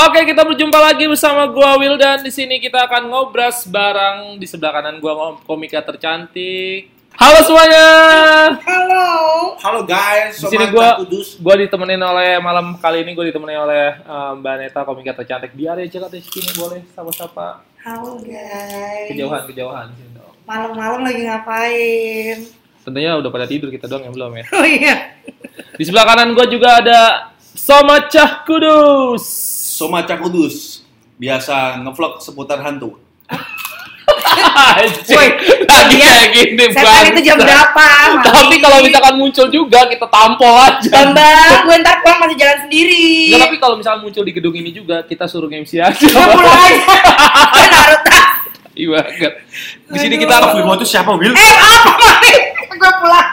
Oke, kita berjumpa lagi bersama gua Will dan di sini kita akan ngobras bareng di sebelah kanan gua komika tercantik. Halo semuanya. Halo. Halo guys, Di sini gua Kudus. gua ditemenin oleh malam kali ini gua ditemenin oleh eh, Mbak Neta komika tercantik. Di area Jakarta sini boleh sapa-sapa Halo guys. kejauhan-kejauhan sini dong. Malam-malam lagi ngapain? Tentunya udah pada tidur kita doang yang belum ya. Oh iya. Di sebelah kanan gua juga ada Soma Cah Kudus. Somaca Kudus. Biasa ngevlog seputar hantu. Woi, lagi kayak gini Setan itu jam berapa? Tapi kalau misalkan muncul juga kita tampol aja. Bambang, gue ntar pulang masih jalan sendiri. Enggak, tapi kalau misalkan muncul di gedung ini juga kita suruh MC aja. Gue pulang aja. Gue naruh tas. Iya banget. Di sini Aduh. kita Film itu siapa, Will? Eh apa? Gue pulang.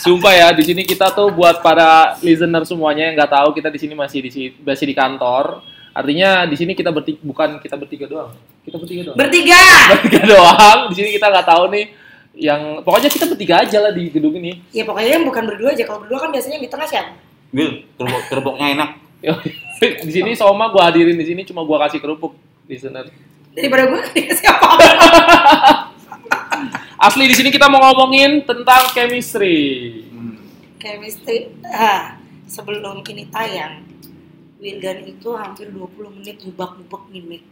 Sumpah ya, di sini kita tuh buat para listener semuanya yang nggak tahu kita di sini masih di si- masih di kantor. Artinya di sini kita bertiga bukan kita bertiga doang. Kita bertiga doang. Bertiga. bertiga doang. Di sini kita nggak tahu nih yang pokoknya kita bertiga aja lah di gedung ini. Ya pokoknya yang bukan berdua aja. Kalau berdua kan biasanya di tengah siapa? Will, kerupuk, kerupuknya enak. di sini Soma gua hadirin di sini cuma gua kasih kerupuk listener. Daripada gue siapa? Asli di sini kita mau ngomongin tentang chemistry. Chemistry. Ah, sebelum ini tayang, Wildan itu hampir 20 menit ngubak-ngubak nih mic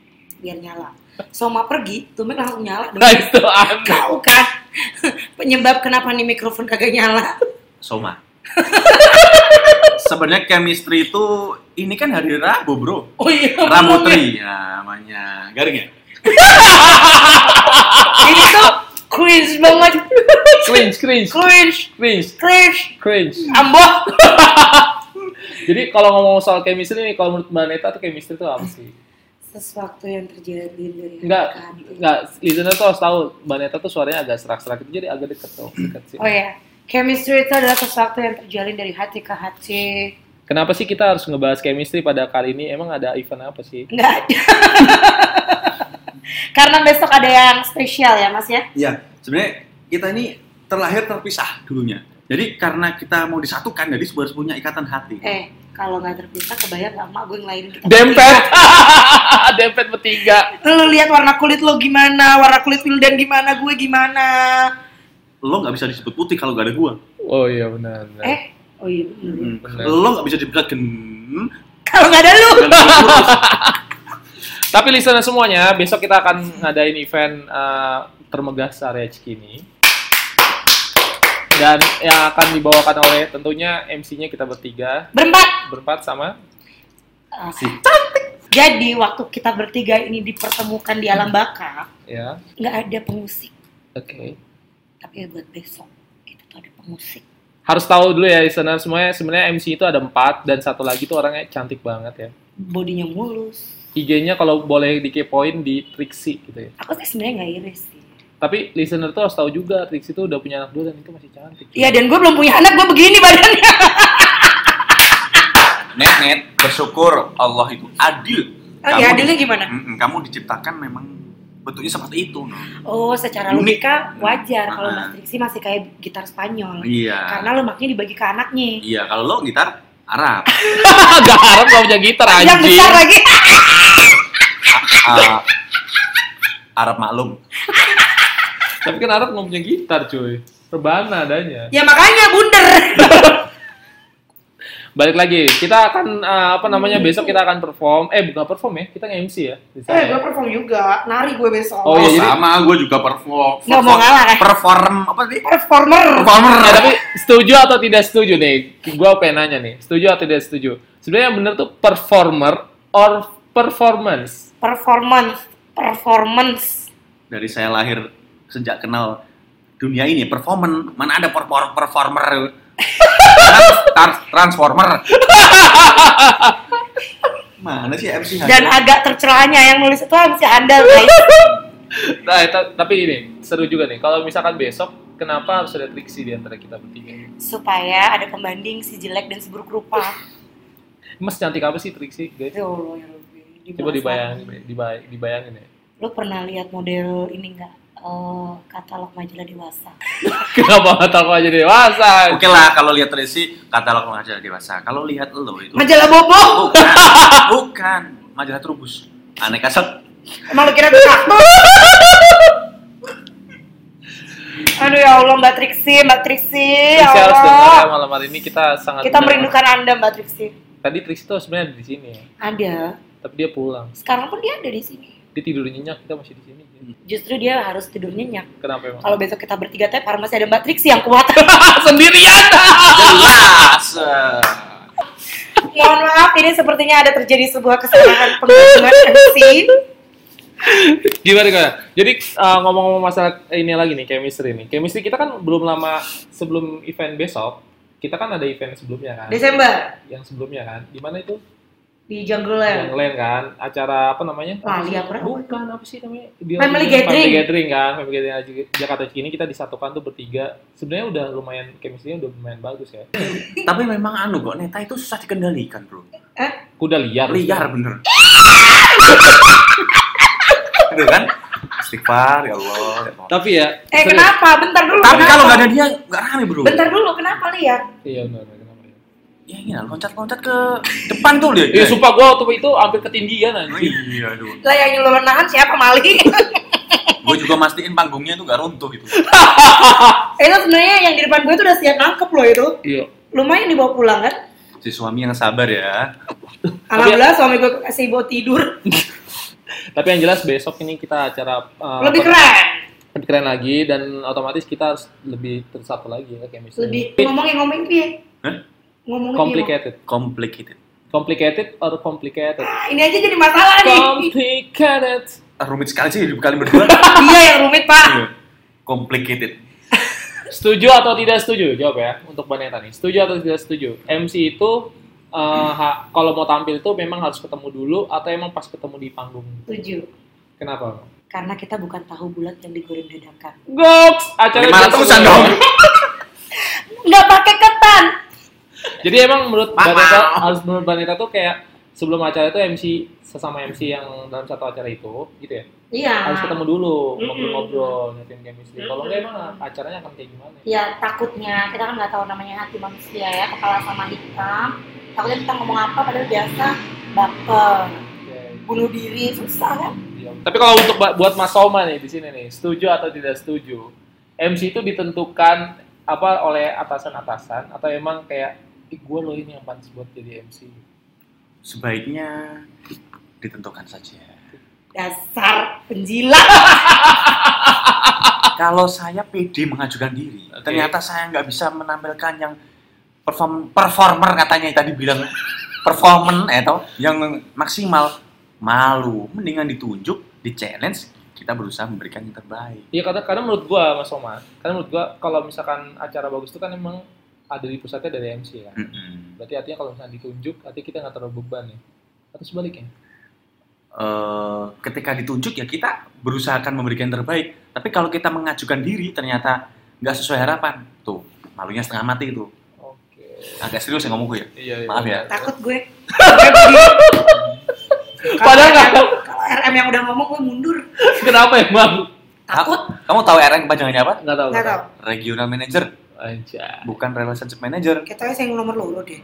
biar nyala. Soma pergi, tuh mic langsung nyala. Nah itu aneh. Kau kan penyebab kenapa nih mikrofon kagak nyala. Soma. Sebenarnya chemistry itu ini kan hari Rabu, Bro. Oh iya. Rabu belum ya? Tri ya, namanya. Garing ya? Ini tuh cringe banget. Cringe, cringe, Cringe, cringe, cringe. cringe. Amboh. Jadi kalau ngomong soal chemistry nih, kalau menurut Mbak Neta tuh chemistry itu apa sih? Sesuatu yang terjadi dari Enggak, enggak. Listener tuh harus tahu Mbak Neta tuh suaranya agak serak-serak itu, jadi agak deket tuh, deket sih. Oh ya, chemistry itu adalah sesuatu yang terjalin dari hati ke hati. Kenapa sih kita harus ngebahas chemistry pada kali ini? Emang ada event apa sih? Enggak ada. Karena besok ada yang spesial ya Mas ya. Iya, sebenarnya kita ini terlahir terpisah dulunya. Jadi karena kita mau disatukan, jadi harus punya ikatan hati. Eh, kalau nggak terpisah kebayang nggak mak gue ngelahirin kita. Dempet, dempet bertiga. Lu lihat warna kulit lo gimana, warna kulit Wildan gimana, gue gimana. Lo nggak bisa disebut putih kalau nggak ada gua. Oh iya benar. benar. Eh, oh iya bener. Hmm. Lo nggak bisa dibilang gen. Kalau nggak ada lu. Tapi listener semuanya, besok kita akan ngadain event eh, termegah area Cikini. Dan yang akan dibawakan oleh tentunya MC-nya kita bertiga, Berempat. berempat sama Ah, Jadi waktu kita bertiga ini dipertemukan di alam baka, ya. nggak ada pengusik. Oke. Tapi ya buat besok kita tuh ada pengusik. Harus tahu dulu ya listener semuanya, sebenarnya MC itu ada empat dan satu lagi tuh orangnya cantik banget ya. Bodinya mulus. IG-nya kalau boleh dikepoin di Trixie gitu ya. Aku sih sebenarnya nggak iris sih. Tapi listener tuh harus tahu juga Trixie tuh udah punya anak dua dan itu masih cantik. Iya dan gue belum punya anak, gue begini badannya. Net net bersyukur Allah itu adil. Oh iya, adilnya gimana? Mm-mm, kamu diciptakan memang bentuknya seperti itu. Oh, secara Unik. logika wajar kalau Ah. Mbak Trixie masih kayak gitar Spanyol. Iya. Karena lemaknya dibagi ke anaknya. Iya, kalau lo gitar Arab. Gak harap gak punya gitar Yang anjing. besar lagi. Ah, Arab maklum. Tapi kan Arab nggak punya gitar cuy. Rebana adanya. ya makanya bunder. Balik lagi, kita akan eh, apa namanya besok kita akan perform. Eh bukan perform ya, kita nge-MC ya. eh, ya. gue perform juga. Nari gue besok. Oh, iya, jadi- sama gue juga perform. Nggak mau ngalah, eh. Perform apa sih? Performer. Performer. Ya, tapi setuju atau tidak setuju nih? Gua pengen nanya nih, setuju atau tidak setuju? Sebenarnya yang bener tuh performer or performance. Performance. Performance. Dari saya lahir sejak kenal dunia ini performan mana ada perfor performer Trans- transformer mana sih MC Dan agak tercelanya yang nulis itu harus Anda, guys. Nah, ta- tapi ini seru juga nih. Kalau misalkan besok, kenapa harus ada Trixie di antara kita bertiga? Supaya ada pembanding si jelek dan si buruk rupa. Mas cantik apa sih Trixie, guys? Ya Allah, ya. Coba dibayangin, deh, dibay- dibayangin ya. Lo pernah lihat model ini nggak? Eh, katalog majalah dewasa. Kenapa tahu aja dewasa? Oke lah kalau lihat Tracy katalog majalah dewasa. Kalau lihat lo itu Majalah bobo. bukan, bukan majalah Trubus. Aneka set. Emang lu kira bisa? Aduh ya Allah Mbak Triksi, Mbak Triksi, ya Allah. malam hari ini kita sangat Kita merindukan Anda Mbak Triksi. Tadi Triksi tuh sebenarnya ada di sini ya, Ada. tapi dia pulang. Sekarang pun dia ada di sini. Dia tidur nyenyak, kita masih di sini. Justru dia harus tidur nyenyak. Kenapa emang? Kalau besok kita bertiga tepar masih ada Mbak Triksi yang kuat. Sendirian. Jelas. Mohon maaf, ini sepertinya ada terjadi sebuah kesalahan penghitungan MC. Gimana gimana? Jadi uh, ngomong-ngomong masalah ini lagi nih, chemistry nih. Chemistry kita kan belum lama sebelum event besok, kita kan ada event sebelumnya kan. Desember Yang sebelumnya kan. Di mana itu? Di Jungle Land. lain kan. Acara apa namanya? Lali apa? Bukan apa sih namanya? Dia Family Family gathering. gathering kan. Family gathering aja Jakarta Cikini kita disatukan tuh bertiga. Sebenarnya udah lumayan chemistry-nya udah lumayan bagus ya. Tapi memang anu kok Neta itu susah dikendalikan bro. Eh? Kuda liar. Liar bener. Itu kan? Istighfar ya Allah. Tapi ya. Eh serius. kenapa? Bentar dulu. Tapi kalau nggak ada dia nggak rame bro. Bentar dulu, kenapa liar? Iya benar. Ya? Ini lah, loncat-loncat ke depan tuh dia. Iya, sumpah gua waktu itu hampir ketindian Oh, anjing. Iya, aduh. Lah yang nyuruh nahan siapa Mali? Gue juga mastiin panggungnya itu nggak runtuh gitu. itu sebenarnya yang di depan gue tuh udah siap nangkep loh itu. Iya. Lumayan dibawa pulang kan? Si suami yang sabar ya. Alhamdulillah suami gue kasih bawa tidur. Tapi yang jelas besok ini kita acara uh, Lebih keren. lebih keren lagi dan otomatis kita harus lebih tersatu lagi ya chemistry. Lebih ngomongin ngomongin dia. Hah? Ngomongin complicated. Complicated. Complicated or complicated? Ah, Ini aja jadi masalah nih. Complicated. Ah, rumit sekali sih hidup kalian berdua. Iya yang rumit pak. Iya. Complicated. Setuju atau tidak setuju? Jawab ya untuk Baneta nih. Setuju atau tidak setuju? MC itu uh, ha- kalau mau tampil itu memang harus ketemu dulu atau emang pas ketemu di panggung? Tujuh. Kenapa? Karena kita bukan tahu bulat yang digoreng dadakan. Goks! Acara Gimana biasa tulisan dulu. dong? Nggak pakai ketan. Jadi emang menurut. Baneta harus menurut Baneta tuh kayak sebelum acara itu MC sesama MC yang dalam satu acara itu gitu ya Iya. harus ketemu dulu ngobrol-ngobrol nyetin chemistry kalau enggak emang acaranya akan kayak gimana Ya takutnya kita kan nggak tahu namanya hati manusia ya kepala sama hitam. Takutnya kita ngomong apa padahal biasa baper, bunuh diri susah kan? Iya. Tapi kalau untuk buat Mas Soma nih di sini nih, setuju atau tidak setuju? MC itu ditentukan apa oleh atasan-atasan atau emang kayak ih gue loh ini yang pantas buat jadi MC. Sebaiknya ditentukan saja. Dasar penjilat. Kalau saya PD mengajukan diri, Oke. ternyata saya nggak bisa menampilkan yang perform performer katanya tadi bilang performan eh toh, yang maksimal malu mendingan ditunjuk di challenge kita berusaha memberikan yang terbaik Iya karena karena menurut gua Mas Soma, karena menurut gua kalau misalkan acara bagus itu kan emang ada di pusatnya dari MC kan. Mm-mm. Berarti artinya kalau misalnya ditunjuk, artinya kita nggak terlalu beban ya. Atau sebaliknya? Eh, ketika ditunjuk ya kita berusaha akan memberikan yang terbaik tapi kalau kita mengajukan diri ternyata nggak sesuai harapan tuh malunya setengah mati itu Oke. agak serius ya ngomong gue ya Iya, iya. Maaf ya. Takut gue. Padahal nggak Kalau kalau RM yang udah ngomong gue mundur. Kenapa emang? Takut. kamu tahu RN kepanjangannya apa Nggak tahu. Nggak tahu. regional manager Aja. bukan relationship manager Kita yang nomor loro deh.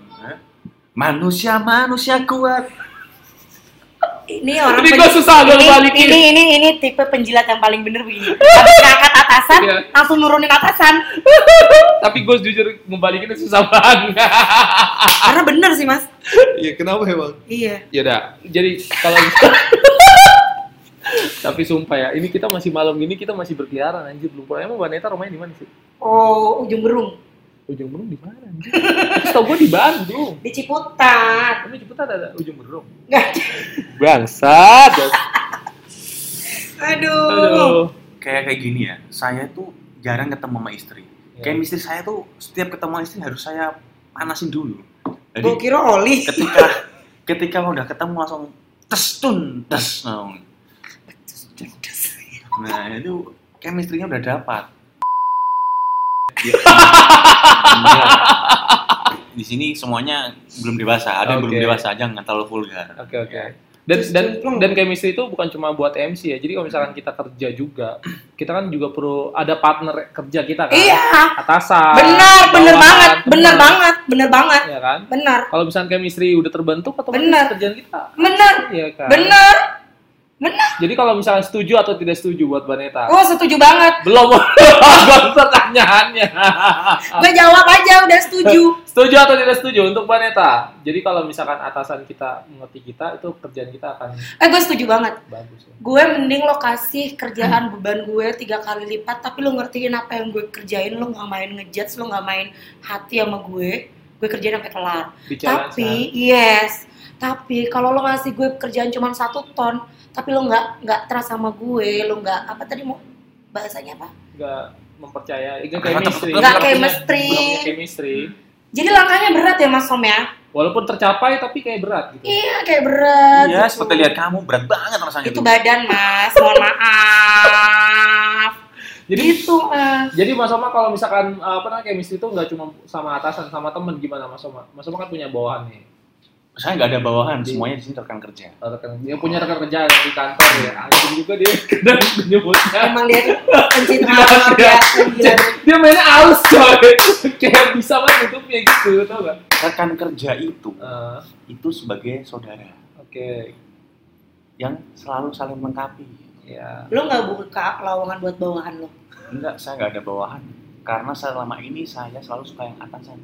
manusia manusia kuat Ini orang Ini susah ini, balikin. ini ini ini tipe penjilat yang paling bener begini. Habis ngangkat atasan, Iya. langsung nurunin atasan. Tapi gue jujur ngebalikinnya susah banget. Karena bener sih mas. Iya, kenapa emang? Iya. Ya udah, jadi kalau Tapi sumpah ya, ini kita masih malam gini kita masih berkeliaran anjir lupa. Emang Vanessa rumahnya di mana sih? Oh ujung berung Ujung Berung di mana anjir? Tahu gue di Bandung. di Ciputat. Kamu Ciputat ada Ujung Berung. Nggak. Bangsat. Aduh. Aduh. kayak kayak gini ya saya tuh jarang ketemu sama istri Ya. kayak istri saya tuh setiap ketemu istri harus saya panasin dulu Gue jadi kira oli. ketika ketika udah ketemu langsung tes tun tes langsung. Nah itu chemistry-nya udah dapat Ya, iya. di sini semuanya belum dewasa ada yang belum dewasa aja nggak terlalu vulgar Oke oke. dan Terus dan cemplung. dan chemistry itu bukan cuma buat MC ya. Jadi kalau misalkan kita kerja juga, kita kan juga perlu ada partner kerja kita kan. Iya. Atasan. Benar, bener bawahan, banget, bener banget, bener banget, Ya kan? benar, Kalau misalkan chemistry udah terbentuk atau Benar. kerjaan kita. bener, Iya kan? bener, bener. Jadi kalau misalkan setuju atau tidak setuju buat Baneta? Oh setuju banget. Belum. Belum pertanyaannya. Gue jawab aja udah setuju. setuju atau tidak setuju untuk Baneta? Jadi kalau misalkan atasan kita mengerti kita, itu kerjaan kita akan Eh gue setuju banget. bagus. Ya. Gue mending lo kasih kerjaan beban gue tiga kali lipat, tapi lo ngertiin apa yang gue kerjain, lo nggak main ngejudge, lo nggak main hati sama gue, gue kerjain sampai kelar. Bicara Tapi yes, tapi kalau lo ngasih gue kerjaan cuma satu ton, tapi lo nggak nggak trust sama gue, lo nggak apa tadi mau bahasanya apa? nggak Nggak chemistry. tetep- Nggak chemistry. punya chemistry. Jadi langkahnya berat ya Mas Som ya? Walaupun tercapai tapi kayak berat gitu. Iya kayak berat. Iya, gitu. seperti lihat kamu berat banget rasanya Itu tuh. badan Mas, mohon maaf. Jadi Gitu Mas. jadi Mas Oma kalau misalkan apa namanya chemistry itu nggak cuma sama atasan, sama temen gimana Mas Oma? Mas Oma kan punya bawahan nih. Saya nggak ada bawahan, Di- semuanya di sini rekan kerja. Rekan, dia punya rekan kerja di kantor ya. Anjing juga dia kadang menyebutnya. Emang dia luar dia. biasa gila. Dia mainnya halus coy. kayak bisa banget tutupnya gitu, tau gak? Rekan kerja itu, Uh, itu sebagai saudara Oke, yang selalu saling melengkapi. ya. Lo nggak buka lowongan buat bawahan lo? Enggak, saya nggak ada bawahan. Karena selama ini saya selalu suka yang atasan.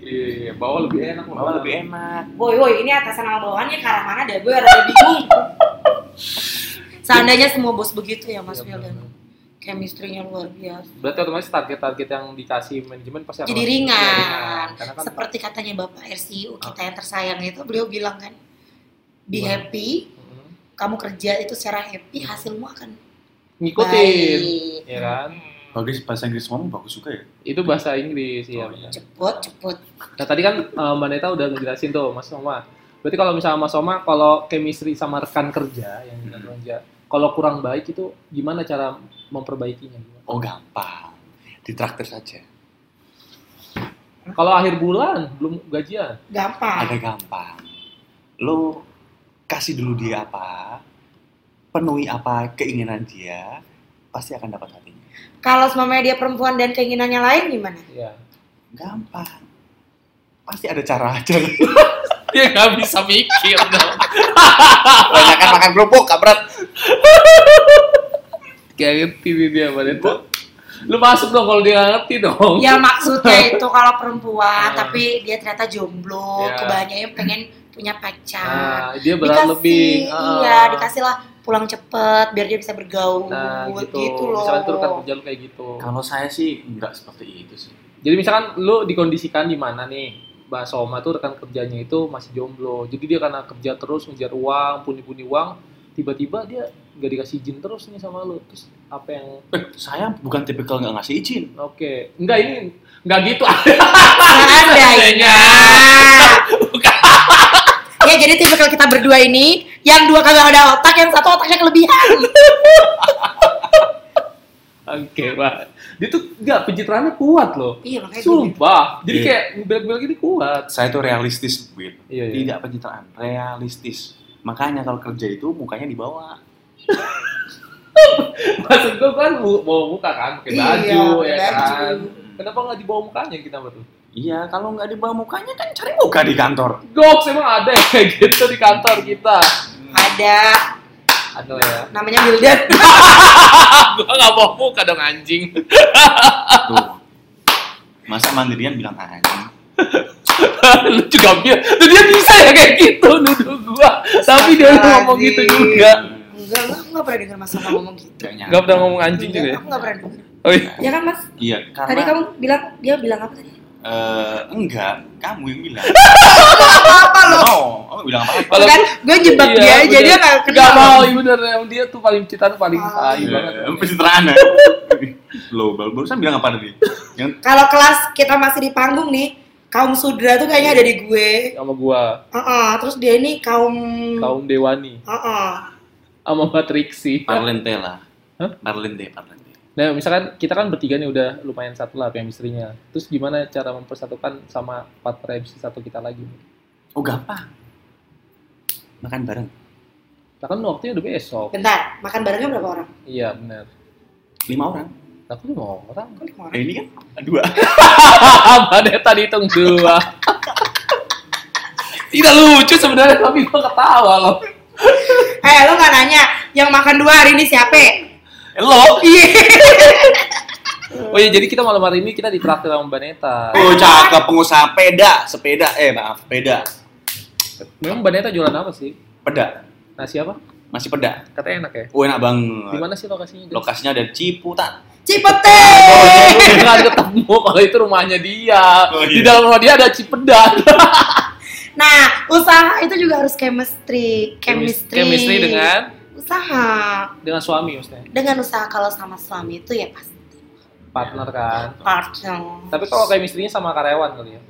Iya, bawa lebih enak. Bawa lebih enak. Woi woi ini atasan sama bawahannya ke arah mana deh? Gue rada bingung. Seandainya semua bos begitu ya Mas Iya, Wildan. benar. Chemistry-nya luar biasa. Berarti otomatis target-target yang dikasih manajemen pasti akan Jadi lebih ringan. Karena kan Seperti katanya Bapak RCU kita yang tersayang itu, beliau bilang kan, be happy, mm, kamu kerja itu secara happy, hasilmu akan ngikutin, baik. ya kan? Bagus bahasa Inggris ngomong bagus juga ya. Itu bahasa Inggris ya. Oh, iya. Cepet, cepet. Nah tadi kan eh, Mbak Neta udah ngejelasin tuh Mas Soma. Berarti kalau misalnya Mas Soma kalau chemistry sama rekan kerja yang dengan kerja, kalau kurang baik itu gimana cara memperbaikinya? Oh gampang. Ditraktir saja. Kalau akhir bulan belum gajian, Gampang. Ada gampang. Lo kasih dulu dia apa, penuhi apa keinginan dia, pasti akan dapat hatinya. Kalau semuanya dia perempuan dan keinginannya lain gimana? ya. Gampang. Pasti ada cara aja. Dia nggak bisa mikir dong. Banyak kan makan kerupuk, kabret. Kayak ngerti dia Mbak Neta. Lu masuk dong kalau dia nggak ngerti dong. Ya maksudnya itu kalau perempuan Ah. tapi dia ternyata jomblo, Ya. kebanyakan pengen punya pacar. Nah, dia berat dikasih, lebih. Iya, Ah. dikasih lah pulang cepet biar dia bisa bergaul Nah, gitu. loh. Misalkan tuh rekan kerja lu kayak gitu. Kalau saya sih nggak seperti itu sih. Jadi misalkan lu dikondisikan di mana nih? Mbak Soma tuh rekan kerjanya itu masih jomblo. Jadi dia karena kerja terus ngejar uang, puni-puni uang, tiba-tiba dia nggak dikasih izin terus nih sama lu. Terus apa yang Eh, saya bukan tipikal nggak ngasih izin. oke? Enggak ini enggak gitu. Seandainya. ya jadi tipe kalau kita berdua ini yang dua kagak ada otak, yang satu otaknya kelebihan. Oke, Pak. Dia tuh enggak pencitraannya kuat loh. iya makanya Sumpah. Jadi Iya. kayak bilang gini kuat. Saya tuh realistis, Will. Iya, iya. Tidak pencitraan, realistis. Makanya kalau kerja itu mukanya dibawa. Maksud gue kan bu- bawa muka kan, pakai Iya, baju ya baju. kan. Kenapa nggak dibawa mukanya kita tuh? Iya, kalau nggak dibawa mukanya kan cari muka di kantor. Goks emang ada yang kayak gitu di kantor kita. Ada Ada ya. namanya Wildan. gua nggak bawa muka dong anjing. Tuh. Masa mandirian bilang anjing. Lu juga biar, tuh dia bisa ya kayak gitu nuduh gua. Tapi dia ngomong gitu juga. Enggak, enggak pernah dengar Mas Sama ngomong gitu. Nggak pernah ngomong anjing juga ya? Aku pernah dengar. Oh iya. Ya kan Mas? Iya, karena Tadi kamu bilang dia bilang apa tadi? Eh, enggak, kamu yang bilang. Apa lo? Oh, kamu bilang apa? Kalau- kan gue jebak Iya, dia aja bener. dia enggak kenal. Gak mau, iya bener. Emang dia tuh paling citaan paling Ah. tai banget. Eh, pencitraan ya. Lo baru- barusan bilang apa tadi? Yang Kalau kelas kita masih di panggung nih, kaum sudra tuh kayaknya ada di gue. Sama gua, Heeh, terus dia ini kaum kaum Dewani. Heeh. Sama Mbak Trixie. Parlente lah. Hah? Parlente, parlente. Nah, misalkan kita kan bertiga nih udah lumayan satu lah chemistry-nya. Terus gimana cara mempersatukan sama partner MC satu kita lagi? Oh gampang. makan bareng. Nah, kan waktunya udah besok. Bentar, makan barengnya berapa orang? Iya benar. Lima orang. Aku mau orang. Kok lima orang? Eh, ini kan dua. Pada tadi hitung dua. Tidak lucu sebenarnya tapi gua ketawa loh. Eh, lu nggak nanya yang makan dua hari ini siapa? Lo? Iya. Oh iya jadi kita malam hari ini kita ditraktir sama Mbak Neta. Oh, cakep pengusaha peda, sepeda. Eh, maaf, peda. Memang Mbak Neta jualan apa sih? Peda. Nasi apa? Masih peda. Katanya enak ya. Oh, enak banget. Di mana sih lokasinya? guys? Lokasinya ada Ciputat. Cipete. Oh, jangan ketemu kalau itu rumahnya dia. Oh, iya. Di dalam rumah dia ada Cipedat. Nah, usaha itu juga harus chemistry, chemistry. Chemistry dengan usaha. dengan suami maksudnya. Dengan usaha kalau sama suami itu ya pasti Partner kan. partner. Tapi kalau chemistry-nya sama karyawan kali ya.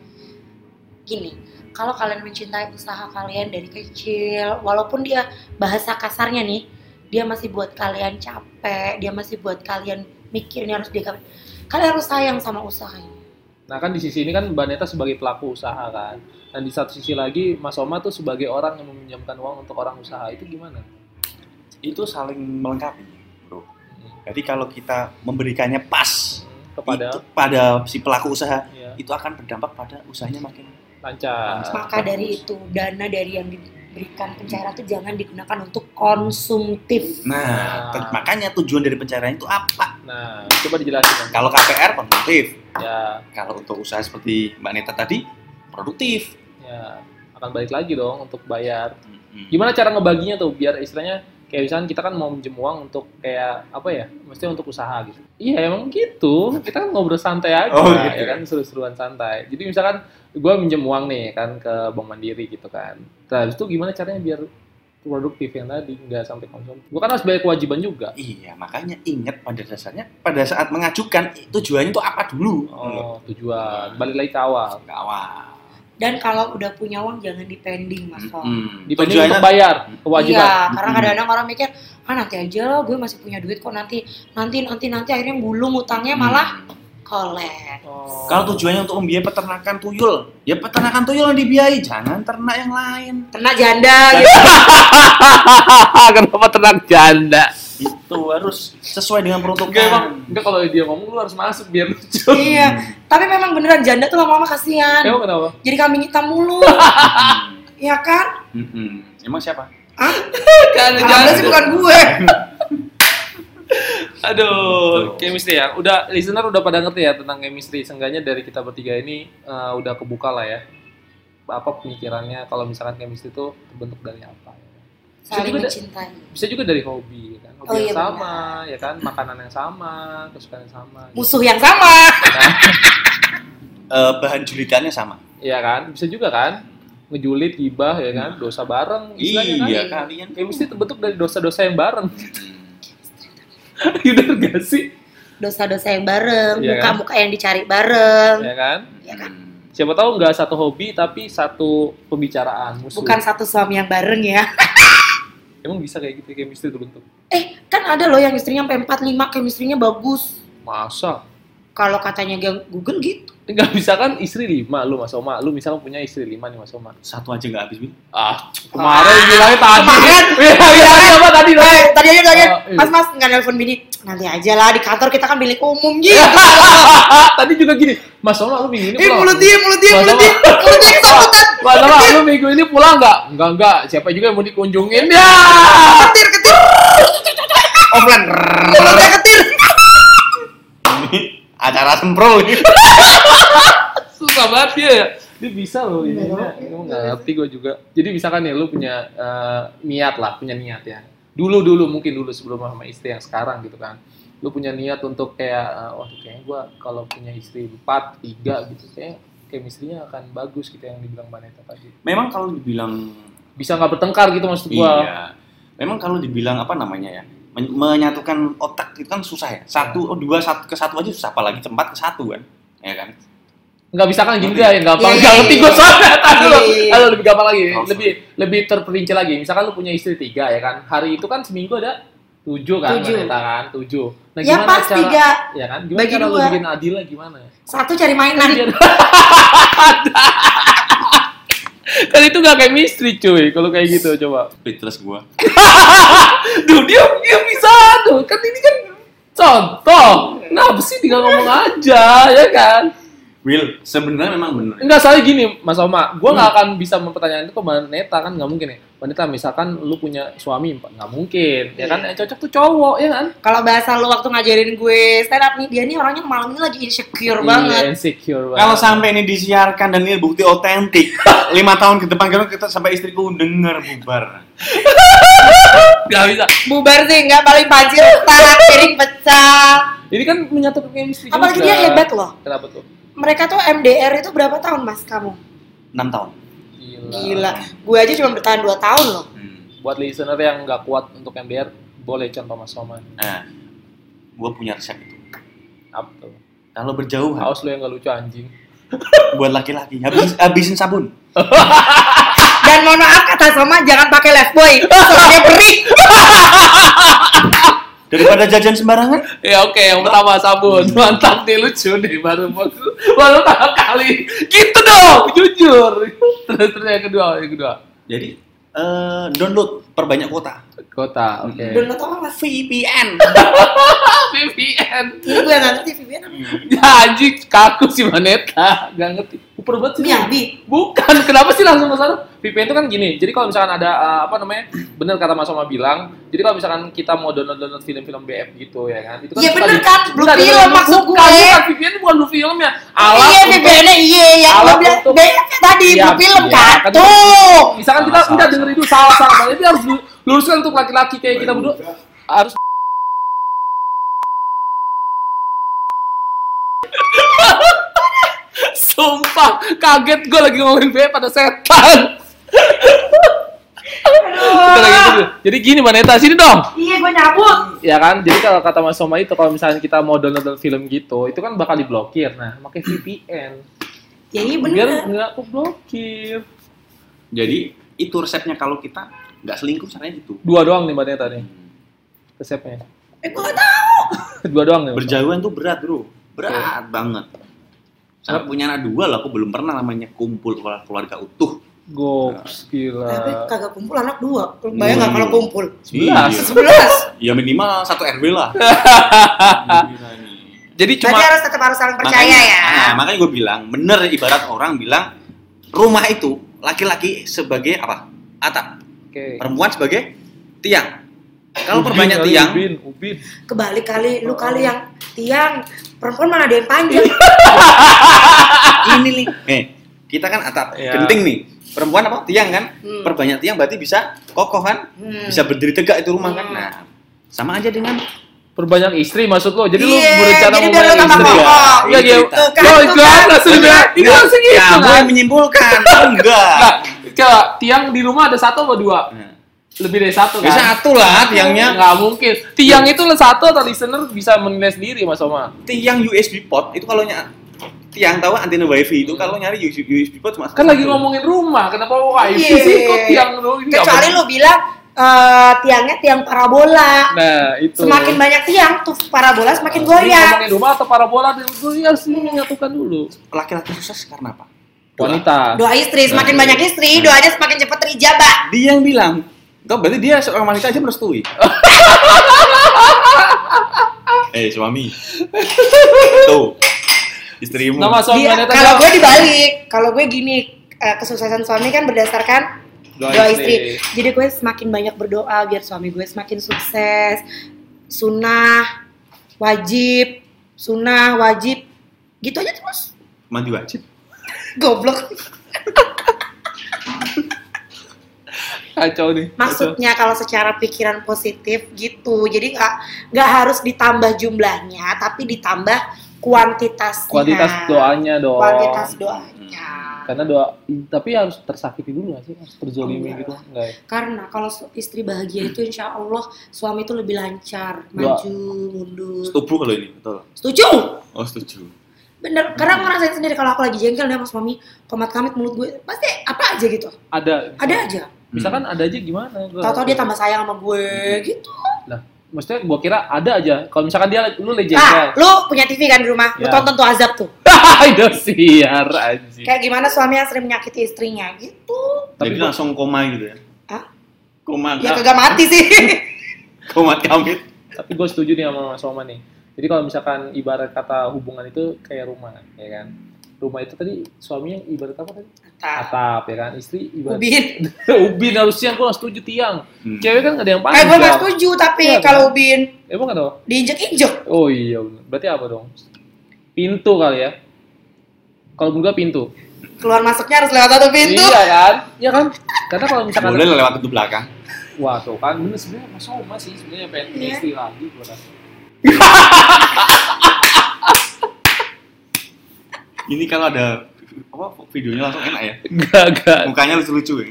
Gini, kalau kalian mencintai usaha kalian dari kecil, walaupun dia bahasa kasarnya nih, dia masih buat kalian capek, dia masih buat kalian mikirnya harus dia kalian harus sayang sama usahanya. Nah kan di sisi ini kan Mbak Neta sebagai pelaku usaha kan. Dan di satu sisi lagi Mas Oma tuh sebagai orang yang meminjamkan uang untuk orang usaha itu gimana? Itu saling melengkapi, Bro. Jadi kalau kita memberikannya pas Kepada itu pada si pelaku usaha, ya, itu akan berdampak pada usahanya makin lancar. Maka dari itu dana dari yang diberikan pencairan itu jangan digunakan untuk konsumtif. Nah, Nah. makanya tujuan dari pencairan itu apa? Nah, coba dijelasin dong. Kalau KPR konsumtif, Ya, kalau untuk usaha seperti Mbak Neta tadi produktif. ya akan balik lagi dong untuk bayar. Gimana cara ngebaginya tuh biar istilahnya kayak misalnya kita kan mau minjem uang untuk kayak apa ya? Mesti untuk usaha gitu. Iya emang gitu. Kita kan ngobrol santai aja Oh, gitu ya kan seru-seruan santai. Jadi misalkan gue minjem uang nih kan ke Bank Mandiri gitu kan. Terus itu gimana caranya biar produktif yang tadi nggak sampai konsumtif. Gue kan harus bayar kewajiban juga. Iya, makanya ingat pada dasarnya pada saat mengajukan tujuannya itu apa dulu. Oh tujuan. Balik lagi ke awal. Ke awal. Dan kalau udah punya uang jangan dipending, Mas Tom. Dibanding Tujuannya untuk bayar kewajiban. Iya, karena kadang-kadang orang mikir, ah nanti aja lah, gue masih punya duit kok nanti, nanti, nanti, nanti akhirnya bulung utangnya malah kolek. Oh. Kalau tujuannya untuk membiayai peternakan tuyul, ya peternakan tuyul yang dibiayai, jangan ternak yang lain. Ternak janda gitu. Kenapa tenang janda? Itu harus sesuai dengan peruntukan. Enggak emang, enggak kalau dia ngomong lu harus masuk biar lucu. iya, tapi memang beneran janda tuh lama-lama kasihan. Emang kenapa? Jadi kambing hitam mulu, Hmm. ya kan? Mm-mm. Emang siapa? Ah, Kan Alhamdulillah sih bukan gue. Aduh, chemistry ya. Udah listener udah pada ngerti ya tentang chemistry. Seenggaknya dari kita bertiga ini eh, udah kebuka lah ya. Apa pemikirannya kalau misalkan chemistry itu terbentuk dari apa? Ya. Saling juga da- mencintai. Bisa juga dari hobi, ya kan? Hobi Oh, yang iya, sama, ya kan? Makanan yang sama, kesukaan yang sama. gitu. Musuh yang sama. Nah, Eh, bahan julitannya sama. Iya kan? Bisa juga kan? Ngejulit, gibah, ya kan? Dosa bareng, istilahnya kan? Iya kalian. Chemistry terbentuk dari dosa-dosa yang bareng. Bener gak sih? Dosa-dosa yang bareng, Iya kan? muka-muka yang dicari bareng. Ya kan? Ya kan? Hmm. Siapa tahu nggak satu hobi tapi satu pembicaraan musuh. Bukan satu suami yang bareng ya. Emang bisa kayak gitu chemistry terbentuk? Eh, kan ada loh yang istrinya sampai 4 5 chemistry-nya bagus. Masa? Kalau katanya Google gitu. Nggak bisa kan istri lima lu Mas Oma. Lu misalnya punya istri lima nih Mas Oma. Satu aja nggak habis, Bin. Ah, kemarin bilangnya tadi. Kemarin. Iya, bilangnya apa tadi? Eh, tadi aja tadi, Oh, iya. Mas Mas nggak nelpon bini. Nanti aja lah di kantor kita kan bilik umum gitu. tadi juga gini. Mas Oma lu minggu ini Eh, mulut dia, mulut dia, mulut dia, mulut dia kesabutan. Mas Oma, lu minggu ini pulang nggak? Enggak, enggak. Siapa juga yang mau dikunjungin ya? Ketir, ketir, Offline. mulutnya ketir. Ini acara semprol. Susah banget dia ya. Dia bisa loh ini. Iya, Emang nggak ngerti gue juga. Jadi misalkan ya lu punya eh, niat lah, punya niat ya. Dulu dulu mungkin dulu sebelum sama istri yang sekarang gitu kan. Lu punya niat untuk kayak, eh, wah kayaknya gue kalau punya istri empat, tiga gitu, kayak chemistry-nya akan bagus gitu yang dibilang Mbak Neta tadi. Memang kalau dibilang Bisa nggak bertengkar gitu maksud gua. Iya. Memang kalau dibilang apa namanya ya? men- menyatukan otak itu kan susah ya. Satu, oh, dua, satu ke satu aja susah, apalagi empat ke satu kan, ya kan? Nggak bisa kan gini Ngerti. nggak yang gampang. Iya, Nggak iya, ngerti iya. gue soalnya. Tadi lo, Iya. Halo, lebih gampang lagi. Oh, Lebih lebih terperinci lagi. Misalkan lu punya istri tiga ya kan. Hari itu kan seminggu ada tujuh kan, Tujuh. Kan, tujuh. Nah, Ya pas cara, tiga. Ya kan, gimana Bagi cara dua. bikin adil gimana? Satu cari mainan. Kan itu gak chemistry cuy kalau kayak gitu coba Speechless gua. Duh, dia dia bisa tuh. Kan ini kan contoh. Kenapa sih tinggal ngomong aja, ya kan? Will, sebenarnya memang bener. Enggak salah gini, Mas Oma. Gua nggak akan bisa mempertanyakan itu ke wanita kan nggak mungkin ya. Wanita misalkan lu punya suami nggak mungkin, ya kan? Yang cocok tuh cowok, ya kan? Kalau bahasa lu waktu ngajarin gue stand up nih, dia nih orangnya malam ini lagi insecure Iya, banget. insecure banget. Kalau sampai ini disiarkan dan ini bukti otentik, lima tahun ke depan kalau kita sampai istriku denger bubar. nggak bisa. Bubar sih, nggak paling pancir retak, piring pecah. Ini kan menyatukan chemistry Apalagi juga. dia hebat loh. Kenapa tuh? Mereka tuh MDR itu berapa tahun mas kamu? 6 tahun. Gila. Gila, gue aja cuma bertahan 2 tahun loh. Hmm. Buat listener yang nggak kuat untuk MDR, boleh contoh Mas Oma. Nah, gua punya resep itu. Apa tuh? Kalau berjauhan Haus lu yang nggak lucu anjing. buat laki-laki, habis habisin sabun. Dan mohon maaf kata Soma, jangan pakai lifebuoy, soalnya perih. Daripada jajan sembarangan, Ya oke, yang pertama sabun. Mantap nih lucu nih baru baru pertama kali. Gitu dong, jujur. Terus terus yang kedua, yang kedua. jadi eh, download perbanyak kuota. Kota, oke. Download apa? VPN. VPN. Gue nggak ngerti VPN apa. Ya anjing kaku si Maneta, gak ngerti. Banget sih. Bukan, kenapa sih langsung ke sana? VPN itu kan gini, jadi kalau misalkan ada uh, apa namanya, bener kata Mas Oma bilang, jadi kalau misalkan kita mau download download film-film BF gitu ya kan, itu kan Iya bener kan, blue film maksud bukan, gue. bukan, VPN itu bukan blue film ya, alat Iya untuk- VPN-nya iya yang Alat gue bilang untuk- BF tadi Iya, blue film iya, kan. kan- Tuh. Misalkan kita udah denger itu salah salah, tapi harus lu- luruskan untuk laki-laki kayak kita berdua harus Sumpah, kaget gue lagi ngomongin BF pada setan. Lagi gitu. Jadi gini Maneta, sini dong. Iya gue nyabut. Ya kan, jadi kalau kata Mas Soma itu kalau misalnya kita mau download film gitu, itu kan bakal diblokir. Nah, pakai VPN. Ya iya Biar bener. nggak keblokir. Jadi itu resepnya kalau kita nggak selingkuh caranya gitu. Dua doang nih Mbak Neta nih resepnya. Eh gue gak tau. Dua doang nih. Berjauhan tuh berat bro, berat banget. Sampai punya anak dua lah, aku belum pernah namanya kumpul keluarga, utuh. Goks, Tapi gila. kagak kumpul anak dua. Bayang nggak Iya. kalau kumpul? Sebelas. Iya. Sebelas. Ya minimal satu RW lah. Jadi cuma Berarti harus tetap harus saling percaya makanya, ya. Nah, makanya gue bilang, bener ibarat orang bilang rumah itu laki-laki sebagai apa? Atap, Oke. perempuan sebagai tiang. Kalau perbanyak tiang, Ubin, Ubin. Kebalik kali, lu kali yang tiang. Perempuan mana ada yang panjang. ini nih. Eh, kita kan atap, Iya. genting nih. Perempuan apa? Tiang kan? Hmm. Perbanyak tiang berarti bisa kokoh kan? Hmm. Bisa berdiri tegak itu rumah kan? Hmm. Nah, sama aja dengan Perbanyak istri maksud lo. Jadi lu Iya, berencana mau lu punya istri ya? Iya, iya. Kan, Yo, tuh itu kan. kan langsung bilang, ini Nggak, langsung gitu kan. yang menyimpulkan. Enggak. Nah, coba tiang di rumah ada satu atau dua? Lebih dari satu kan? Ya satu lah tiangnya. Nggak mungkin. Tiang itu satu atau listener bisa menilai sendiri Mas Oma. Tiang USB port itu kalau ny- tiang tahu antena wifi itu kalau nyari USB, USB port cuma Kan lagi ngomongin rumah, kenapa wifi Iya. sih kok tiang lu? Kecuali lu bilang eh, tiangnya tiang parabola. Nah, itu. Semakin banyak tiang tuh parabola semakin Ini goyang. ngomongin rumah atau parabola dulu harus menyatukan dulu. laki-laki sukses karena apa? Doa. Wanita. Doa istri, semakin Nah, banyak istri, doanya semakin cepat terijabah. Dia yang bilang, Tuh, berarti dia seorang wanita aja merestui. eh suami, tuh istrimu. Nama suami Dia- wanita kalau gue dibalik, kalau gue gini, eh, kesuksesan suami kan berdasarkan Doa doa, istri. istri. Jadi gue semakin banyak berdoa biar suami gue semakin sukses. Sunnah, wajib, sunnah, wajib, gitu aja terus. mandi wajib. Goblok. Kacau nih. kacau. Maksudnya kalau secara pikiran positif gitu. Jadi nggak nggak harus ditambah jumlahnya, tapi ditambah kuantitasnya. Kuantitas doanya dong. Kuantitas doanya. Karena doa, tapi harus tersakiti dulu gak sih? Harus terzolimi Enggak. gitu? Enggak ya? Karena kalau istri bahagia itu insya Allah suami itu lebih lancar, Doa. maju, mundur. Setuju kalau ini, betul. Setuju? Oh setuju. Bener, karena aku ngerasain sendiri kalau aku lagi jengkel nih sama suami, komat kamit mulut gue, pasti apa aja gitu. Ada. Ada aja. Misalkan ada aja gimana? Gua- Tahu-tahu dia tambah sayang sama gue gitu. maksudnya gua kira ada aja. Kalau misalkan dia lu Ah, legendnya. lu punya TV kan di rumah, lu Ya. tonton tuh azab tuh. Indosiar anjing. Kayak gimana suaminya sering menyakiti istrinya gitu. Tapi Jadi langsung koma gitu ya. Hah? Koma. Ya kagak mati sih. Koma kamit. tapi gue setuju nih sama Mas Oma nih. Jadi kalau misalkan ibarat kata hubungan itu kayak rumah, ya kan? Rumah itu tadi suaminya ibarat apa tadi? Nah, Atap, ya kan? Istri ibarat Ubin. Ubin harusnya gue gak setuju tiang. Hmm. Cewek kan gak ada yang Eh panjang. gue gak setuju tapi Iya, kalau kan? Ubin Emang gak tau? diinjek-injek. Oh iya bener. Berarti apa dong? Pintu kali ya? Kalau menurut gue pintu. Keluar masuknya harus lewat satu pintu. Iya kan? Iya kan? Karena kalau misalkan Boleh lewat pintu belakang. Wah tuh kan bener sebenarnya Mas Oma sih sebenarnya pengen Iya. istri lagi gua rasa. Ini kalau ada apa videonya langsung enak ya. Enggak, enggak. Mukanya lucu-lucu ya.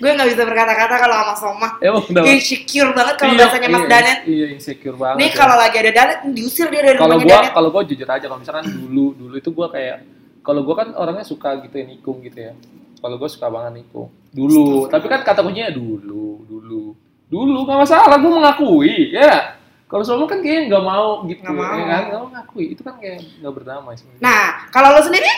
Gue gak bisa berkata-kata kalau sama Soma. Emang kenapa? Insecure banget kalau Iya, bahasanya Mas iya, Danet. Iya, insecure banget. Nih ya. kalau lagi ada Danet, diusir dia dari kalau rumahnya gua Danet. kalau gua jujur aja kalau misalkan dulu dulu itu gua kayak kalau gua kan orangnya suka gitu ya nikung gitu ya. Kalau gua suka banget nikung. Dulu, tapi kan kata kuncinya dulu, dulu. Dulu nggak masalah gua mengakui, ya. Kalau soalnya kan kayaknya nggak mau gitu, Nggak mau. ya kan? Nggak mau mengakui, itu kan kayak nggak berdamai sebenarnya. Nah, kalau lo sendiri,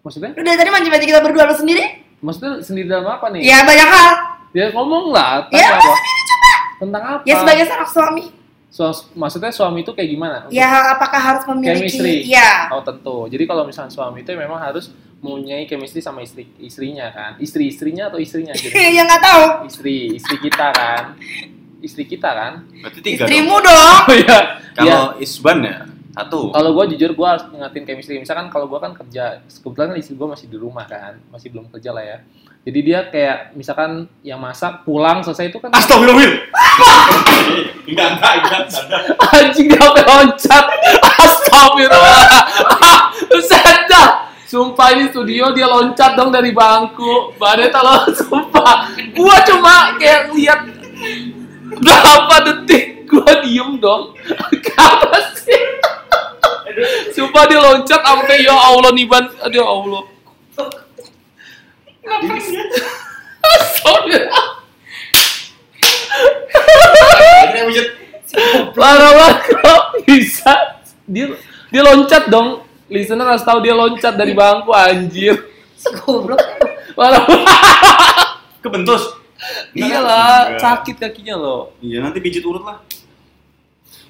maksudnya, lu dari tadi manji-manji kita berdua lo sendiri? maksudnya sendiri dalam apa nih? Ya banyak hal. Ya ngomong lah, Ya, lo apa? sendiri coba. Tentang apa? Ya sebagai seorang suami. Su- maksudnya suami itu kayak gimana? Ya apakah harus memiliki? Chemistry. Iya. Oh tentu. Jadi kalau misalnya suami itu memang harus mempunyai chemistry sama istri istrinya kan. Istri istrinya atau istrinya gitu. ya nggak tahu. Istri istri kita kan. Istri kita kan. Berarti tiga. Istrimu dong. Oh iya. Ya. Kalau Isban ya satu. Kalau gue jujur gue harus ngingetin chemistry. Misalkan kalau gue kan kerja, kebetulan kan istri gue masih di rumah kan, masih belum kerja lah ya. Jadi dia kayak misalkan yang masak pulang selesai itu kan Astagfirullah. enggak, enggak, enggak, anjing dia sampai loncat. Astagfirullah. Dah. Sumpah ini studio dia loncat dong dari bangku. Badeta lo sumpah. Gua cuma kayak lihat berapa detik gua diem dong. Apa sih? Sumpah dia loncat sampai ya Allah nih ban. Aduh ya Allah. Parah banget kok bisa. Dia dia loncat dong. Listener harus tahu dia loncat dari bangku anjir. Goblok. Parah. Kebentus. Iyalah, Enggak. sakit kakinya loh. Iya, nanti pijit urut lah.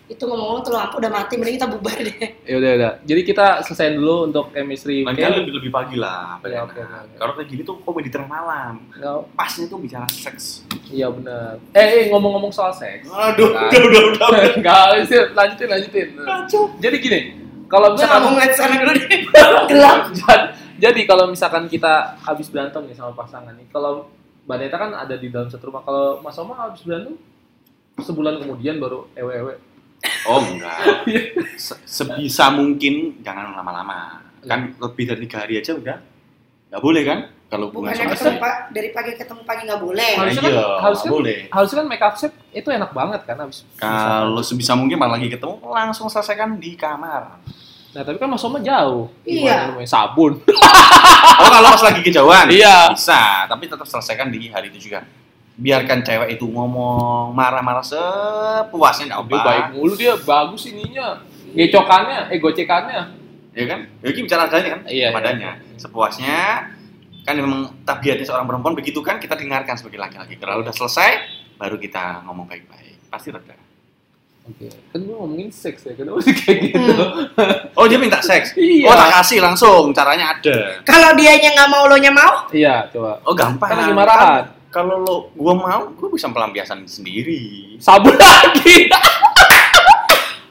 Itu ngomong-ngomong tuh lampu udah mati, mending kita bubar deh. Ya udah udah. Jadi kita selesai dulu untuk chemistry. Kan lebih, lebih pagi lah. Iya, Nah, oke, oke, oke. Kalau kayak gini tuh komedi tengah malam. Nggak- Pasnya tuh bicara seks. Iya benar. Eh, eh ngomong-ngomong soal seks. Aduh, Kan? udah, udah, udah. udah. Enggak, sih, lanjutin lanjutin. Jadi gini, kalau Gue nggak mau misalkan ngeliat sana dulu deh. Gelap. Jadi- Jadi kalau misalkan kita habis berantem nih sama pasangan nih, kalau Mbak Neta kan ada di dalam satu rumah, kalau Mas Oma habis berantem sebulan kemudian baru ewe-ewe. Oh enggak. Se- Sebisa mungkin jangan lama-lama. Kan lebih dari tiga hari aja udah nggak boleh kan? Kalau hubungan Bukannya sama ketemu pak dari pagi ketemu pagi nggak boleh. Nah, Harusnya iya, kan- harusnya nggak kan- boleh. Harusnya kan make up set itu enak banget kan habis. Kalau sebisa mungkin malah lagi ketemu langsung selesaikan di kamar. Nah tapi kan Mas Oma jauh. Iya. Gimana namanya? Sabun. Oh kalau pas lagi kejauhan Iya. bisa, tapi tetap selesaikan di hari itu juga. Biarkan cewek itu ngomong marah-marah sepuasnya nggak Dia baik mulu dia bagus ininya. Gecokannya, eh gocekannya. Ya kan? Ya ini bicara adanya kan? Iya, Padanya. Sepuasnya kan memang tabiatnya seorang perempuan begitu kan kita dengarkan sebagai laki-laki. Kalau udah selesai baru kita ngomong baik-baik. Pasti reda. Oke, kan gue ngomongin seks ya, kenapa sih kayak gitu? Hmm. Oh dia minta seks? Iya. Oh tak kasih langsung, caranya ada. Kalau dianya nggak mau, lo nya mau? Iya, coba. Oh gampang. Kan lagi marahan. Kan Kalau lo gua mau, gua bisa pelampiasan sendiri. Sabun lagi.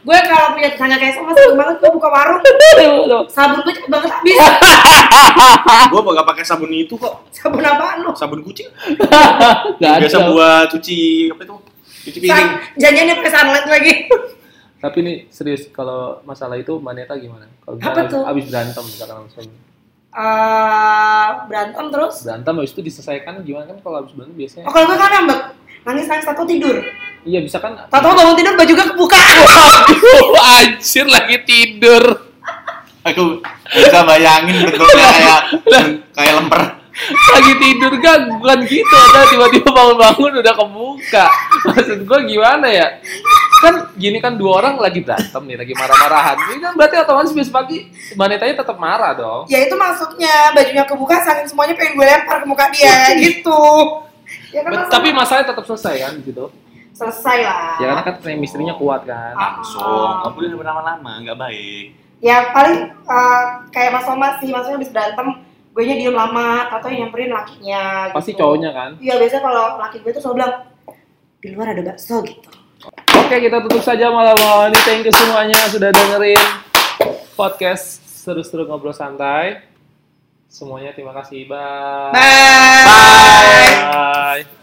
Gue kalau punya tetangga kayak sama sering banget gue buka warung. Sabun gue cepet banget habis. gua nggak pakai sabun itu kok. Sabun apaan lo? Sabun kucing. Gak. Biasa buat cuci apa itu? Cuci piring. Janjiannya pakai sunlight lagi. Tapi nih serius kalau masalah itu Maneta gimana? Kalau Apa tuh? abis berantem misalkan sama suami. Eh, berantem terus. Berantem habis itu diselesaikan gimana kan kalau abis berantem biasanya Oh kalau gue kan ngambek. Nangis nangis tato tidur. iya bisa kan Tato bangun tidur baju gue kebuka. Waduh, anjir lagi tidur. Aku bisa bayangin bentuknya kayak kayak lemper. Lagi tidur gak bukan gitu ada tiba-tiba bangun-bangun udah kebuka. Maksud gue gimana ya? Kan gini kan dua orang lagi berantem nih lagi marah-marahan. Ini kan berarti otomatis besok pagi wanitanya tetap marah dong. Ya itu maksudnya. Bajunya kebuka saking semuanya pengen gue lempar ke muka dia gitu. Ya kan masalah- tapi masalahnya tetap selesai kan gitu. Selesai lah. ya karena kan chemistry-nya kuat kan. Langsung. Nggak boleh berlama-lama nggak baik. Ya paling eh, kayak Mas Thomas sih, maksudnya habis berantem gue nya diem lama, atau yang nyamperin lakinya. pasti gitu. cowoknya kan Iya biasanya kalau laki gue tuh selalu bilang di luar ada bakso gitu. Oke, kita tutup saja malam-malam ini. Thank you semuanya sudah dengerin podcast seru-seru ngobrol santai. Semuanya terima kasih. Bye. Bye. Bye.